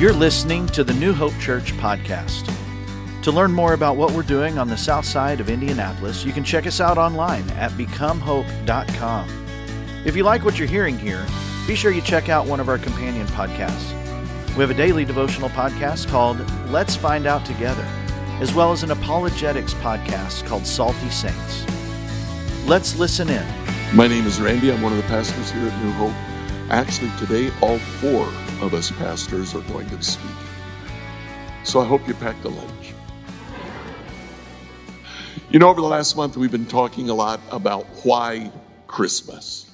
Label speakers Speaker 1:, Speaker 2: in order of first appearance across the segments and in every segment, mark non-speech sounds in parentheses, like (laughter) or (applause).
Speaker 1: You're listening to the New Hope Church podcast. To learn more about what we're doing on the south side of Indianapolis, you can check us out online at becomehope.com. If you like what you're hearing here, be sure you check out one of our companion podcasts. We have a daily devotional podcast called Let's Find Out Together, as well as an apologetics podcast called Salty Saints. Let's listen in.
Speaker 2: My name is Randy. I'm one of the pastors here at New Hope. Actually, today, all four of us pastors are going to speak. So I hope you packed a lunch. You know, over the last month, we've been talking a lot about why Christmas.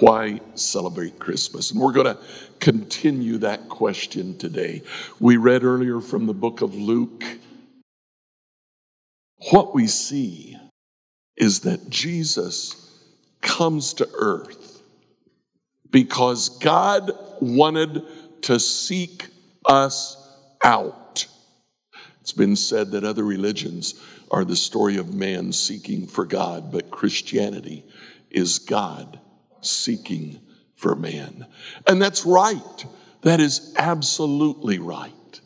Speaker 2: Why celebrate Christmas? And we're going to continue that question today. We read earlier from the book of Luke. What we see is that Jesus comes to earth because God wanted to seek us out. It's been said that other religions are the story of man seeking for God, but Christianity is God seeking for man. And that's right. That is absolutely right.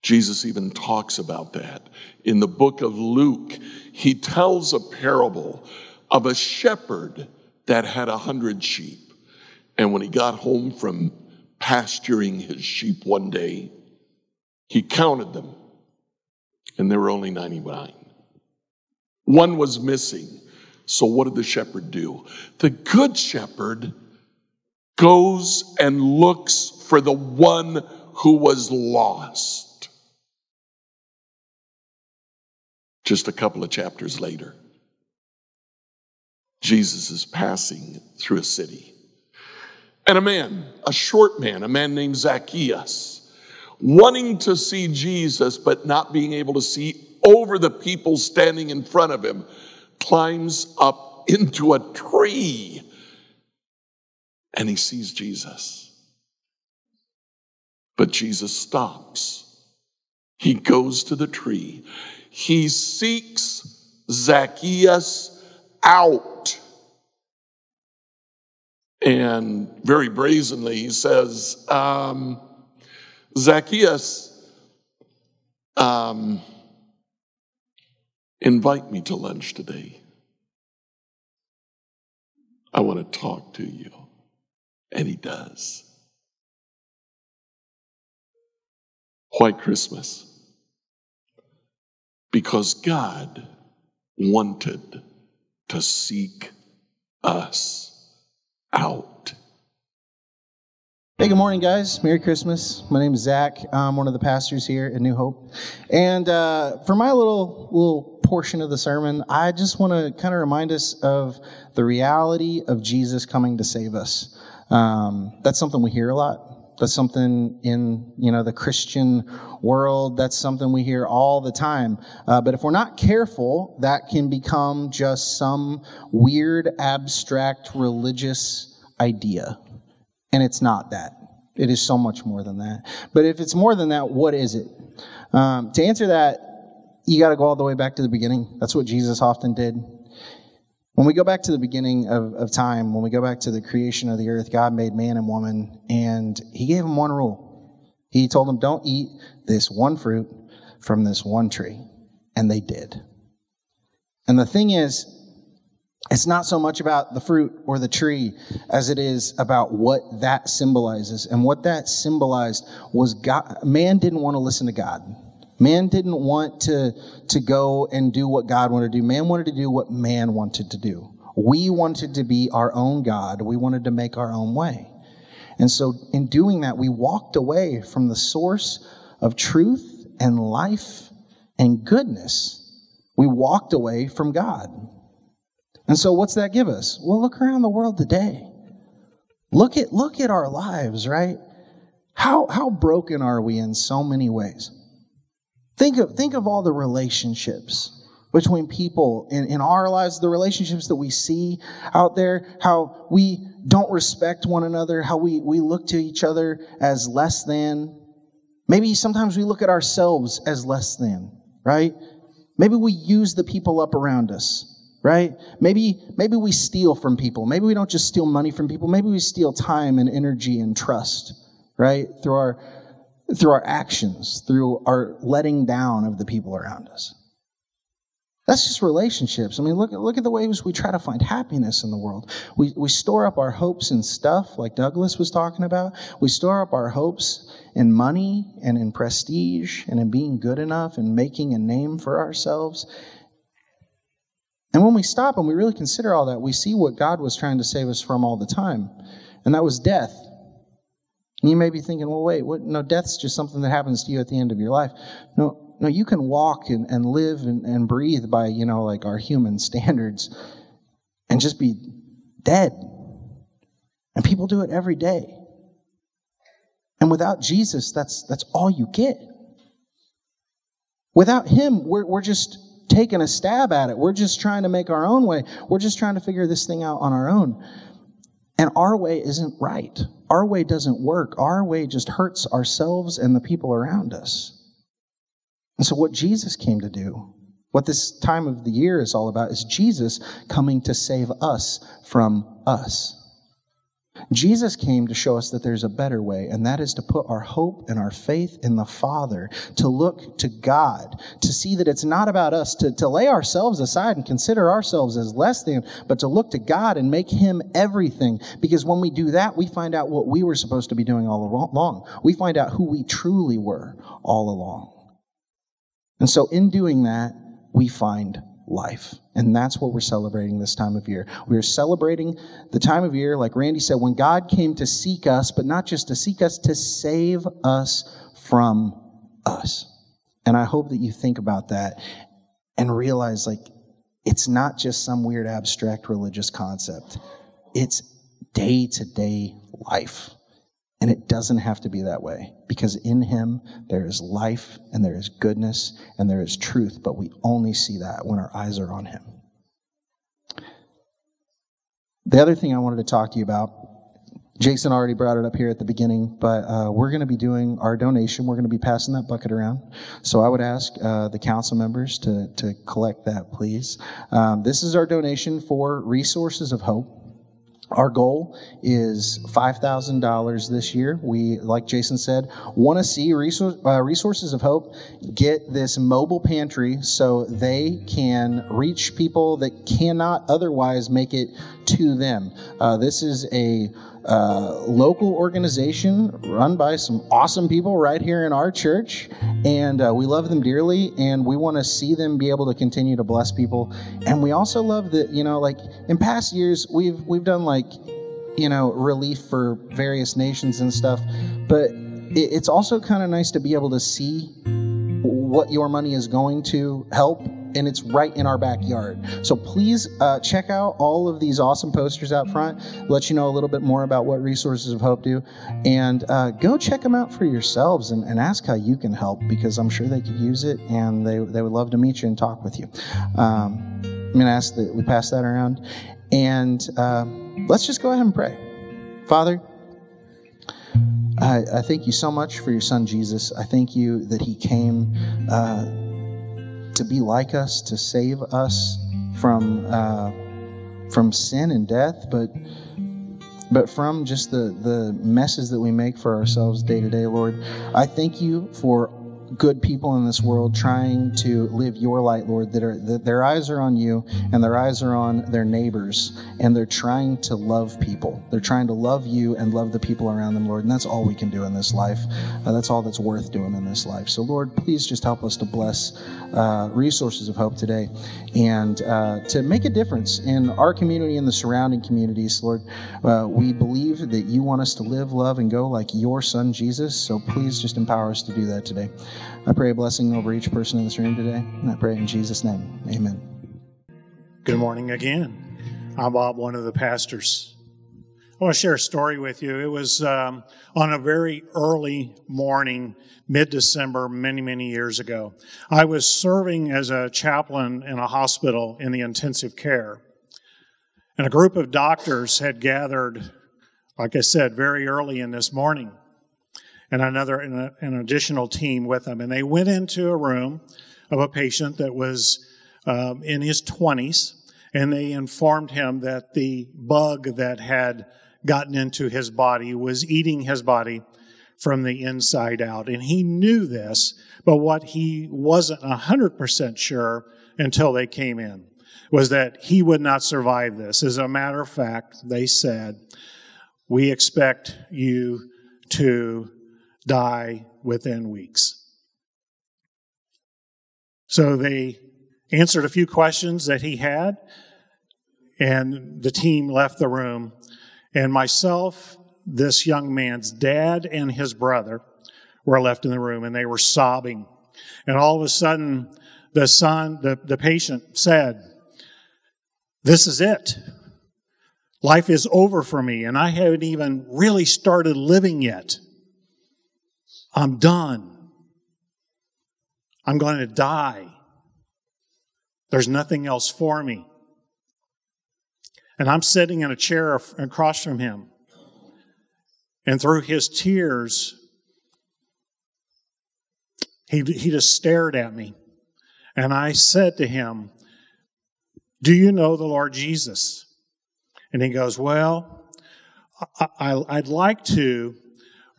Speaker 2: Jesus even talks about that. In the book of Luke, he tells a parable of a shepherd that had a hundred sheep. And when he got home from pasturing his sheep one day, he counted them, and there were only 99. One was missing. So, what did the shepherd do? The good shepherd goes and looks for the one who was lost. Just a couple of chapters later, Jesus is passing through a city. And a man, a short man, a man named Zacchaeus, wanting to see Jesus but not being able to see over the people standing in front of him, climbs up into a tree and he sees Jesus. But Jesus stops. He goes to the tree. He seeks Zacchaeus out. And very brazenly, he says, um, Zacchaeus, um, invite me to lunch today. I want to talk to you. And he does. Why Christmas? Because God wanted to seek us out.
Speaker 3: Hey, good morning, guys. Merry Christmas. My name is Zach. I'm one of the pastors here at New Hope. And uh, for my little little portion of the sermon, I just want to kind of remind us of the reality of Jesus coming to save us. Um, that's something we hear a lot. That's something in you know the Christian world. That's something we hear all the time. Uh, but if we're not careful, that can become just some weird, abstract, religious idea, and it's not that. It is so much more than that. But if it's more than that, what is it? Um, to answer that, you got to go all the way back to the beginning. That's what Jesus often did. When we go back to the beginning of, of time, when we go back to the creation of the earth, God made man and woman, and He gave them one rule. He told them, Don't eat this one fruit from this one tree. And they did. And the thing is, it's not so much about the fruit or the tree as it is about what that symbolizes. And what that symbolized was God, man didn't want to listen to God. Man didn't want to, to go and do what God wanted to do. Man wanted to do what man wanted to do. We wanted to be our own God. We wanted to make our own way. And so in doing that, we walked away from the source of truth and life and goodness. We walked away from God. And so what's that give us? Well, look around the world today. Look at look at our lives, right? How how broken are we in so many ways? Think of, think of all the relationships between people in, in our lives, the relationships that we see out there, how we don't respect one another, how we, we look to each other as less than. Maybe sometimes we look at ourselves as less than, right? Maybe we use the people up around us, right? Maybe, maybe we steal from people. Maybe we don't just steal money from people. Maybe we steal time and energy and trust, right? Through our through our actions, through our letting down of the people around us. That's just relationships. I mean, look, look at the ways we try to find happiness in the world. We, we store up our hopes in stuff, like Douglas was talking about. We store up our hopes in money and in prestige and in being good enough and making a name for ourselves. And when we stop and we really consider all that, we see what God was trying to save us from all the time, and that was death. And you may be thinking, well, wait, what? no, death's just something that happens to you at the end of your life. No, no, you can walk and, and live and, and breathe by, you know, like our human (laughs) standards and just be dead. And people do it every day. And without Jesus, that's, that's all you get. Without Him, we're, we're just taking a stab at it. We're just trying to make our own way. We're just trying to figure this thing out on our own. And our way isn't right. Our way doesn't work. Our way just hurts ourselves and the people around us. And so, what Jesus came to do, what this time of the year is all about, is Jesus coming to save us from us. Jesus came to show us that there's a better way, and that is to put our hope and our faith in the Father, to look to God, to see that it's not about us, to, to lay ourselves aside and consider ourselves as less than, but to look to God and make Him everything. Because when we do that, we find out what we were supposed to be doing all along. We find out who we truly were all along. And so, in doing that, we find life. And that's what we're celebrating this time of year. We are celebrating the time of year, like Randy said, when God came to seek us, but not just to seek us, to save us from us. And I hope that you think about that and realize like it's not just some weird abstract religious concept. It's day to day life. And it doesn't have to be that way because in Him there is life and there is goodness and there is truth, but we only see that when our eyes are on Him. The other thing I wanted to talk to you about, Jason already brought it up here at the beginning, but uh, we're going to be doing our donation. We're going to be passing that bucket around. So I would ask uh, the council members to, to collect that, please. Um, this is our donation for Resources of Hope. Our goal is $5,000 this year. We, like Jason said, want to see resource, uh, Resources of Hope get this mobile pantry so they can reach people that cannot otherwise make it to them. Uh, this is a uh, local organization run by some awesome people right here in our church, and uh, we love them dearly, and we want to see them be able to continue to bless people. And we also love that you know, like in past years, we've we've done like you know relief for various nations and stuff, but it, it's also kind of nice to be able to see what your money is going to help and it's right in our backyard. So please uh, check out all of these awesome posters out front, let you know a little bit more about what Resources of Hope do, and uh, go check them out for yourselves and, and, ask how you can help because I'm sure they could use it and they, they would love to meet you and talk with you. Um, I'm to ask that we pass that around. And uh, let's just go ahead and pray. Father, I, I, thank you so much for your son Jesus. I thank you that he came uh, to be like us, to save us from uh, from sin and death, but but from just the the messes that we make for ourselves day to day, Lord. I thank you for good people in this world trying to live your light, Lord, that are that their eyes are on you and their eyes are on their neighbors, and they're trying to love people. They're trying to love you and love the people around them, Lord. And that's all we can do in this life. Uh, that's all that's worth doing in this life. So, Lord, please just help us to bless uh, resources of hope today and uh, to make a difference in our community and the surrounding communities, Lord. Uh, we believe that you want us to live, love, and go like your son, Jesus. So please just empower us to do that today. I pray a blessing over each person in this room today. And I pray in Jesus' name. Amen.
Speaker 4: Good morning again. I'm Bob, one of the pastors. I want to share a story with you. It was um, on a very early morning, mid December, many, many years ago. I was serving as a chaplain in a hospital in the intensive care. And a group of doctors had gathered, like I said, very early in this morning and another, an additional team with them. And they went into a room of a patient that was um, in his 20s, and they informed him that the bug that had gotten into his body was eating his body from the inside out. And he knew this, but what he wasn't 100% sure until they came in was that he would not survive this. As a matter of fact, they said, We expect you to die within weeks. So they answered a few questions that he had, and the team left the room. And myself this young man's dad and his brother were left in the room and they were sobbing. And all of a sudden, the son, the, the patient said, This is it. Life is over for me, and I haven't even really started living yet. I'm done. I'm going to die. There's nothing else for me. And I'm sitting in a chair across from him. And through his tears, he, he just stared at me. And I said to him, Do you know the Lord Jesus? And he goes, Well, I, I, I'd like to,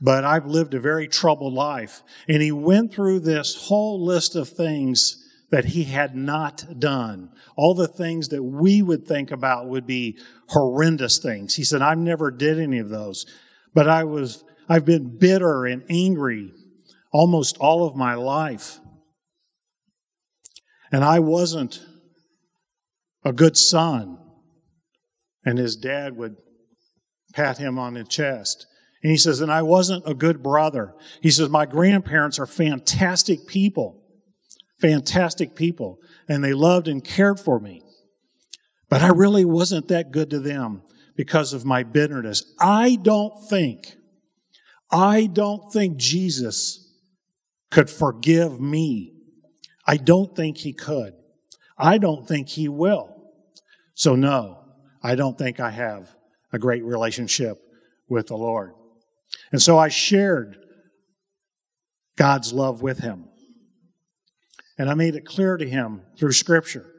Speaker 4: but I've lived a very troubled life. And he went through this whole list of things that he had not done. All the things that we would think about would be horrendous things. He said, I've never did any of those. But I was, I've been bitter and angry almost all of my life. And I wasn't a good son. And his dad would pat him on the chest. And he says, and I wasn't a good brother. He says, my grandparents are fantastic people. Fantastic people. And they loved and cared for me. But I really wasn't that good to them because of my bitterness. I don't think, I don't think Jesus could forgive me. I don't think he could. I don't think he will. So no, I don't think I have a great relationship with the Lord. And so I shared God's love with him. And I made it clear to him through scripture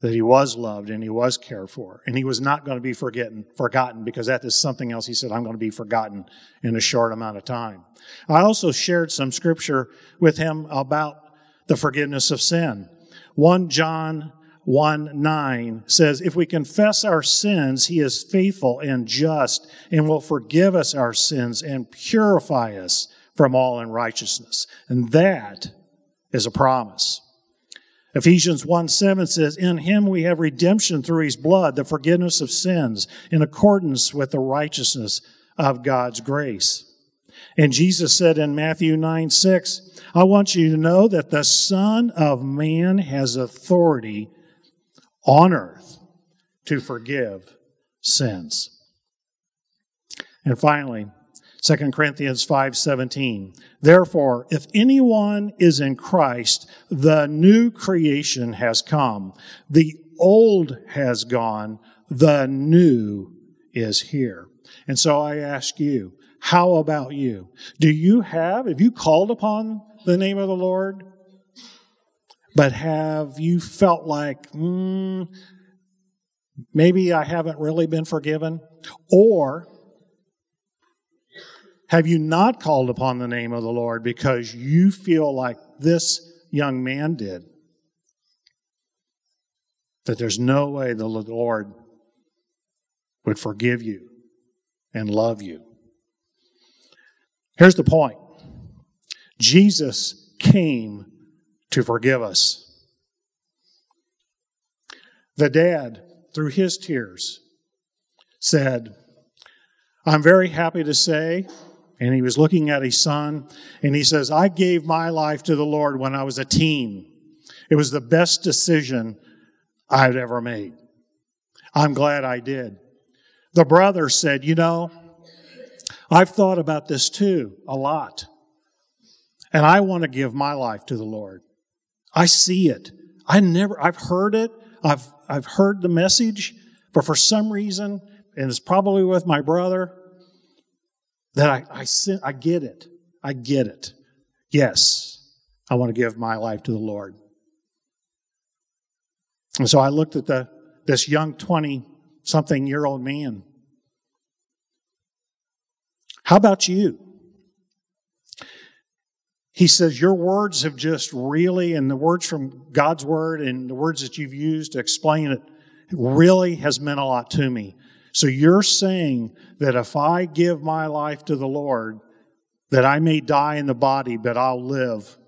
Speaker 4: that he was loved and he was cared for. And he was not going to be forgotten forgotten because that is something else he said i'm going to be forgotten in a short amount of time. I also shared some scripture with him about the forgiveness of sin. 1 john 1 9 says, If we confess our sins, he is faithful and just and will forgive us our sins and purify us from all unrighteousness. And that is a promise. Ephesians 1 7 says, In him we have redemption through his blood, the forgiveness of sins, in accordance with the righteousness of God's grace. And Jesus said in Matthew 9 6, I want you to know that the Son of Man has authority on earth to forgive sins. And finally, 2 Corinthians 5:17. Therefore, if anyone is in Christ, the new creation has come. The old has gone, the new is here. And so I ask you, how about you? Do you have, have you called upon the name of the Lord? But have you felt like, mm, maybe I haven't really been forgiven? Or have you not called upon the name of the Lord because you feel like this young man did? That there's no way the Lord would forgive you and love you. Here's the point Jesus came to forgive us. The dad, through his tears, said, I'm very happy to say and he was looking at his son, and he says, I gave my life to the Lord when I was a teen. It was the best decision I'd ever made. I'm glad I did. The brother said, You know, I've thought about this too a lot. And I want to give my life to the Lord. I see it. I never, I've heard it. I've, I've heard the message, but for some reason, and it's probably with my brother, that I, I, I get it. I get it. Yes, I want to give my life to the Lord. And so I looked at the, this young 20 something year old man. How about you? He says, Your words have just really, and the words from God's word and the words that you've used to explain it, really has meant a lot to me. So you're saying that if I give my life to the Lord, that I may die in the body, but I'll live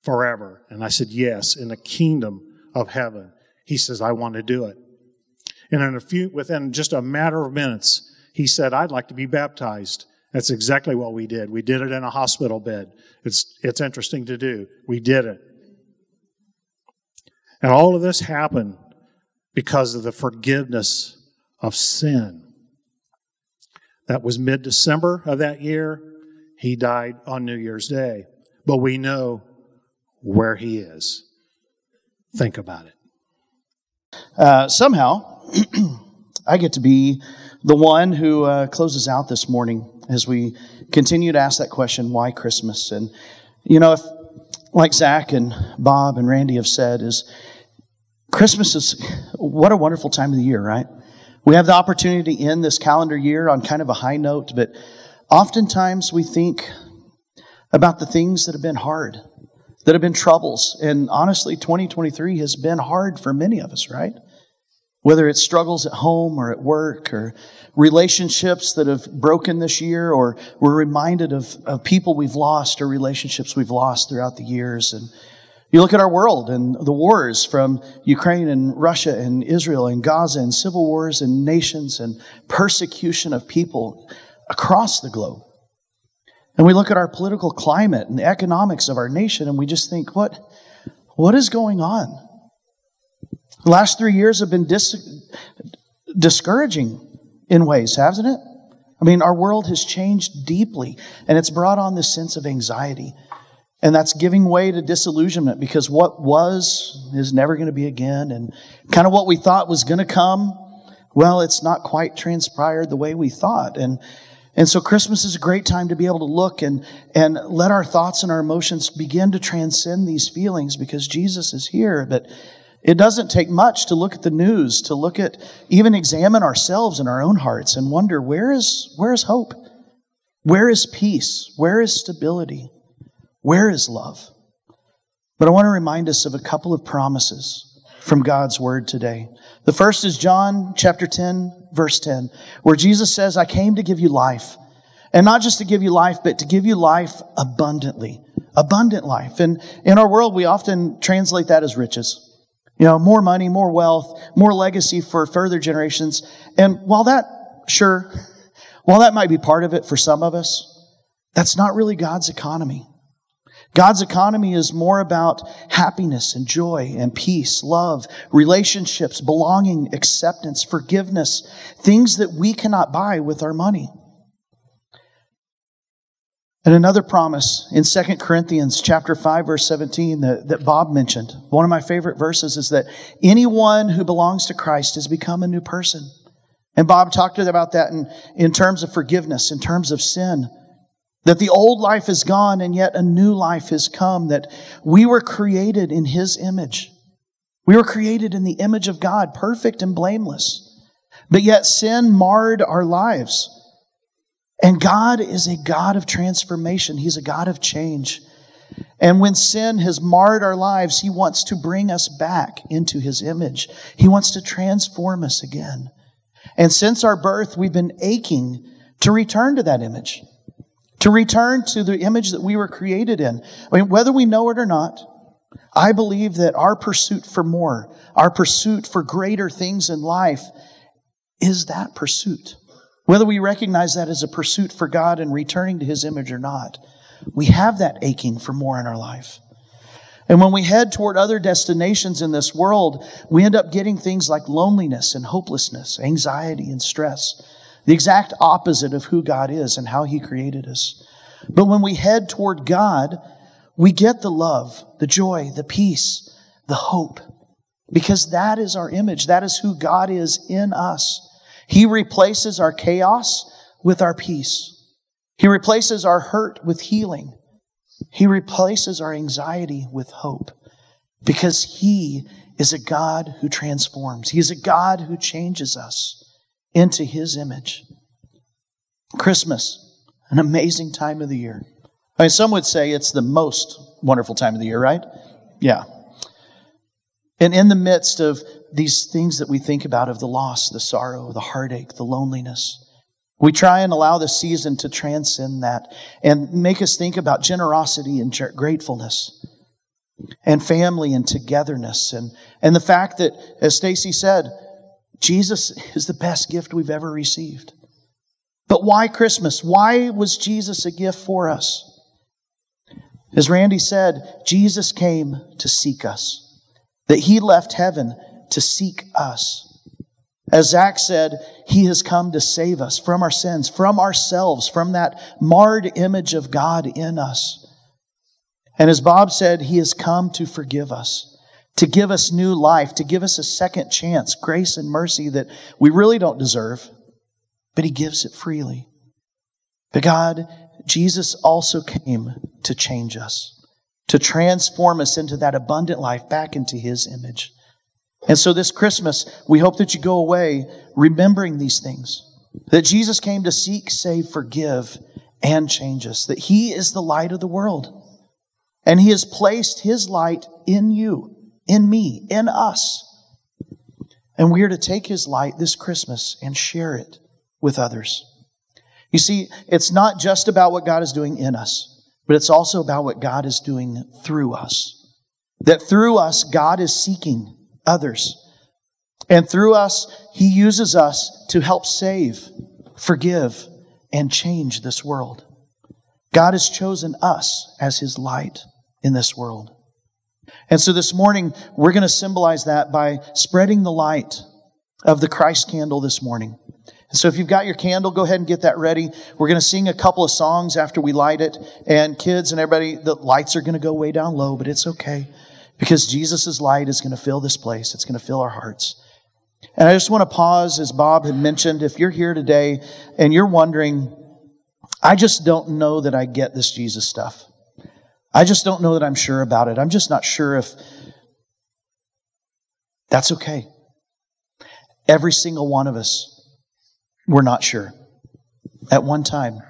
Speaker 4: forever. And I said, Yes, in the kingdom of heaven. He says, I want to do it. And in a few, within just a matter of minutes, he said, I'd like to be baptized. That's exactly what we did. We did it in a hospital bed. It's, it's interesting to do. We did it. And all of this happened because of the forgiveness of sin. That was mid December of that year. He died on New Year's Day. But we know where he is. Think about it.
Speaker 1: Uh, somehow, (clears throat) I get to be the one who uh, closes out this morning as we continue to ask that question, why Christmas? And, you know, if, like Zach and Bob and Randy have said, is Christmas is what a wonderful time of the year, right? We have the opportunity to end this calendar year on kind of a high note, but oftentimes we think about the things that have been hard, that have been troubles. And honestly, 2023 has been hard for many of us, right? Whether it's struggles at home or at work or relationships that have broken this year or we're reminded of, of people we've lost or relationships we've lost throughout the years. And you look at our world and the wars from Ukraine and Russia and Israel and Gaza and civil wars and nations and persecution of people across the globe. And we look at our political climate and the economics of our nation and we just think, what, what is going on? The last three years have been dis- discouraging in ways, hasn't it? I mean, our world has changed deeply, and it's brought on this sense of anxiety. And that's giving way to disillusionment because what was is never going to be again. And kind of what we thought was going to come, well, it's not quite transpired the way we thought. And, and so Christmas is a great time to be able to look and, and let our thoughts and our emotions begin to transcend these feelings because Jesus is here. But it doesn't take much to look at the news, to look at, even examine ourselves in our own hearts and wonder where is, where is hope? Where is peace? Where is stability? Where is love? But I want to remind us of a couple of promises from God's word today. The first is John chapter 10, verse 10, where Jesus says, I came to give you life. And not just to give you life, but to give you life abundantly. Abundant life. And in our world, we often translate that as riches. You know, more money, more wealth, more legacy for further generations. And while that, sure, while that might be part of it for some of us, that's not really God's economy. God's economy is more about happiness and joy and peace, love, relationships, belonging, acceptance, forgiveness, things that we cannot buy with our money. And another promise in 2 Corinthians chapter 5 verse 17 that, that Bob mentioned. One of my favorite verses is that anyone who belongs to Christ has become a new person. And Bob talked about that in, in terms of forgiveness, in terms of sin. That the old life is gone and yet a new life has come. That we were created in His image. We were created in the image of God, perfect and blameless. But yet sin marred our lives. And God is a God of transformation. He's a God of change. And when sin has marred our lives, He wants to bring us back into His image. He wants to transform us again. And since our birth, we've been aching to return to that image, to return to the image that we were created in. I mean, whether we know it or not, I believe that our pursuit for more, our pursuit for greater things in life, is that pursuit. Whether we recognize that as a pursuit for God and returning to His image or not, we have that aching for more in our life. And when we head toward other destinations in this world, we end up getting things like loneliness and hopelessness, anxiety and stress, the exact opposite of who God is and how He created us. But when we head toward God, we get the love, the joy, the peace, the hope, because that is our image. That is who God is in us. He replaces our chaos with our peace. He replaces our hurt with healing. He replaces our anxiety with hope because He is a God who transforms. He is a God who changes us into His image. Christmas, an amazing time of the year. I mean, some would say it's the most wonderful time of the year, right? Yeah. And in the midst of these things that we think about of the loss, the sorrow, the heartache, the loneliness, we try and allow the season to transcend that and make us think about generosity and gratefulness and family and togetherness and, and the fact that, as Stacy said, Jesus is the best gift we've ever received. But why Christmas? Why was Jesus a gift for us? As Randy said, Jesus came to seek us, that he left heaven to seek us. As Zach said, he has come to save us from our sins, from ourselves, from that marred image of God in us. And as Bob said, he has come to forgive us, to give us new life, to give us a second chance, grace and mercy that we really don't deserve, but he gives it freely. But God, Jesus also came to change us, to transform us into that abundant life back into his image. And so this Christmas, we hope that you go away remembering these things that Jesus came to seek, save, forgive, and change us, that he is the light of the world. And he has placed his light in you, in me, in us. And we are to take his light this Christmas and share it with others. You see, it's not just about what God is doing in us, but it's also about what God is doing through us. That through us, God is seeking others. And through us, He uses us to help save, forgive, and change this world. God has chosen us as His light in this world. And so this morning, we're going to symbolize that by spreading the light of the Christ candle this morning. And so if you've got your candle, go ahead and get that ready. We're going to sing a couple of songs after we light it. And kids and everybody, the lights are going to go way down low, but it's okay. Because Jesus' light is going to fill this place. It's going to fill our hearts. And I just want to pause, as Bob had mentioned, if you're here today and you're wondering, I just don't know that I get this Jesus stuff. I just don't know that I'm sure about it. I'm just not sure if that's okay. Every single one of us, we're not sure at one time.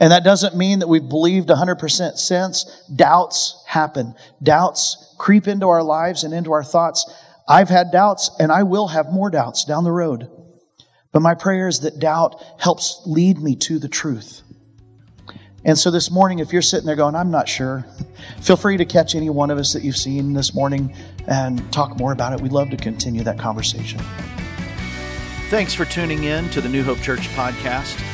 Speaker 1: And that doesn't mean that we've believed 100% since. Doubts happen. Doubts creep into our lives and into our thoughts. I've had doubts and I will have more doubts down the road. But my prayer is that doubt helps lead me to the truth. And so this morning, if you're sitting there going, I'm not sure, feel free to catch any one of us that you've seen this morning and talk more about it. We'd love to continue that conversation.
Speaker 5: Thanks for tuning in to the New Hope Church podcast.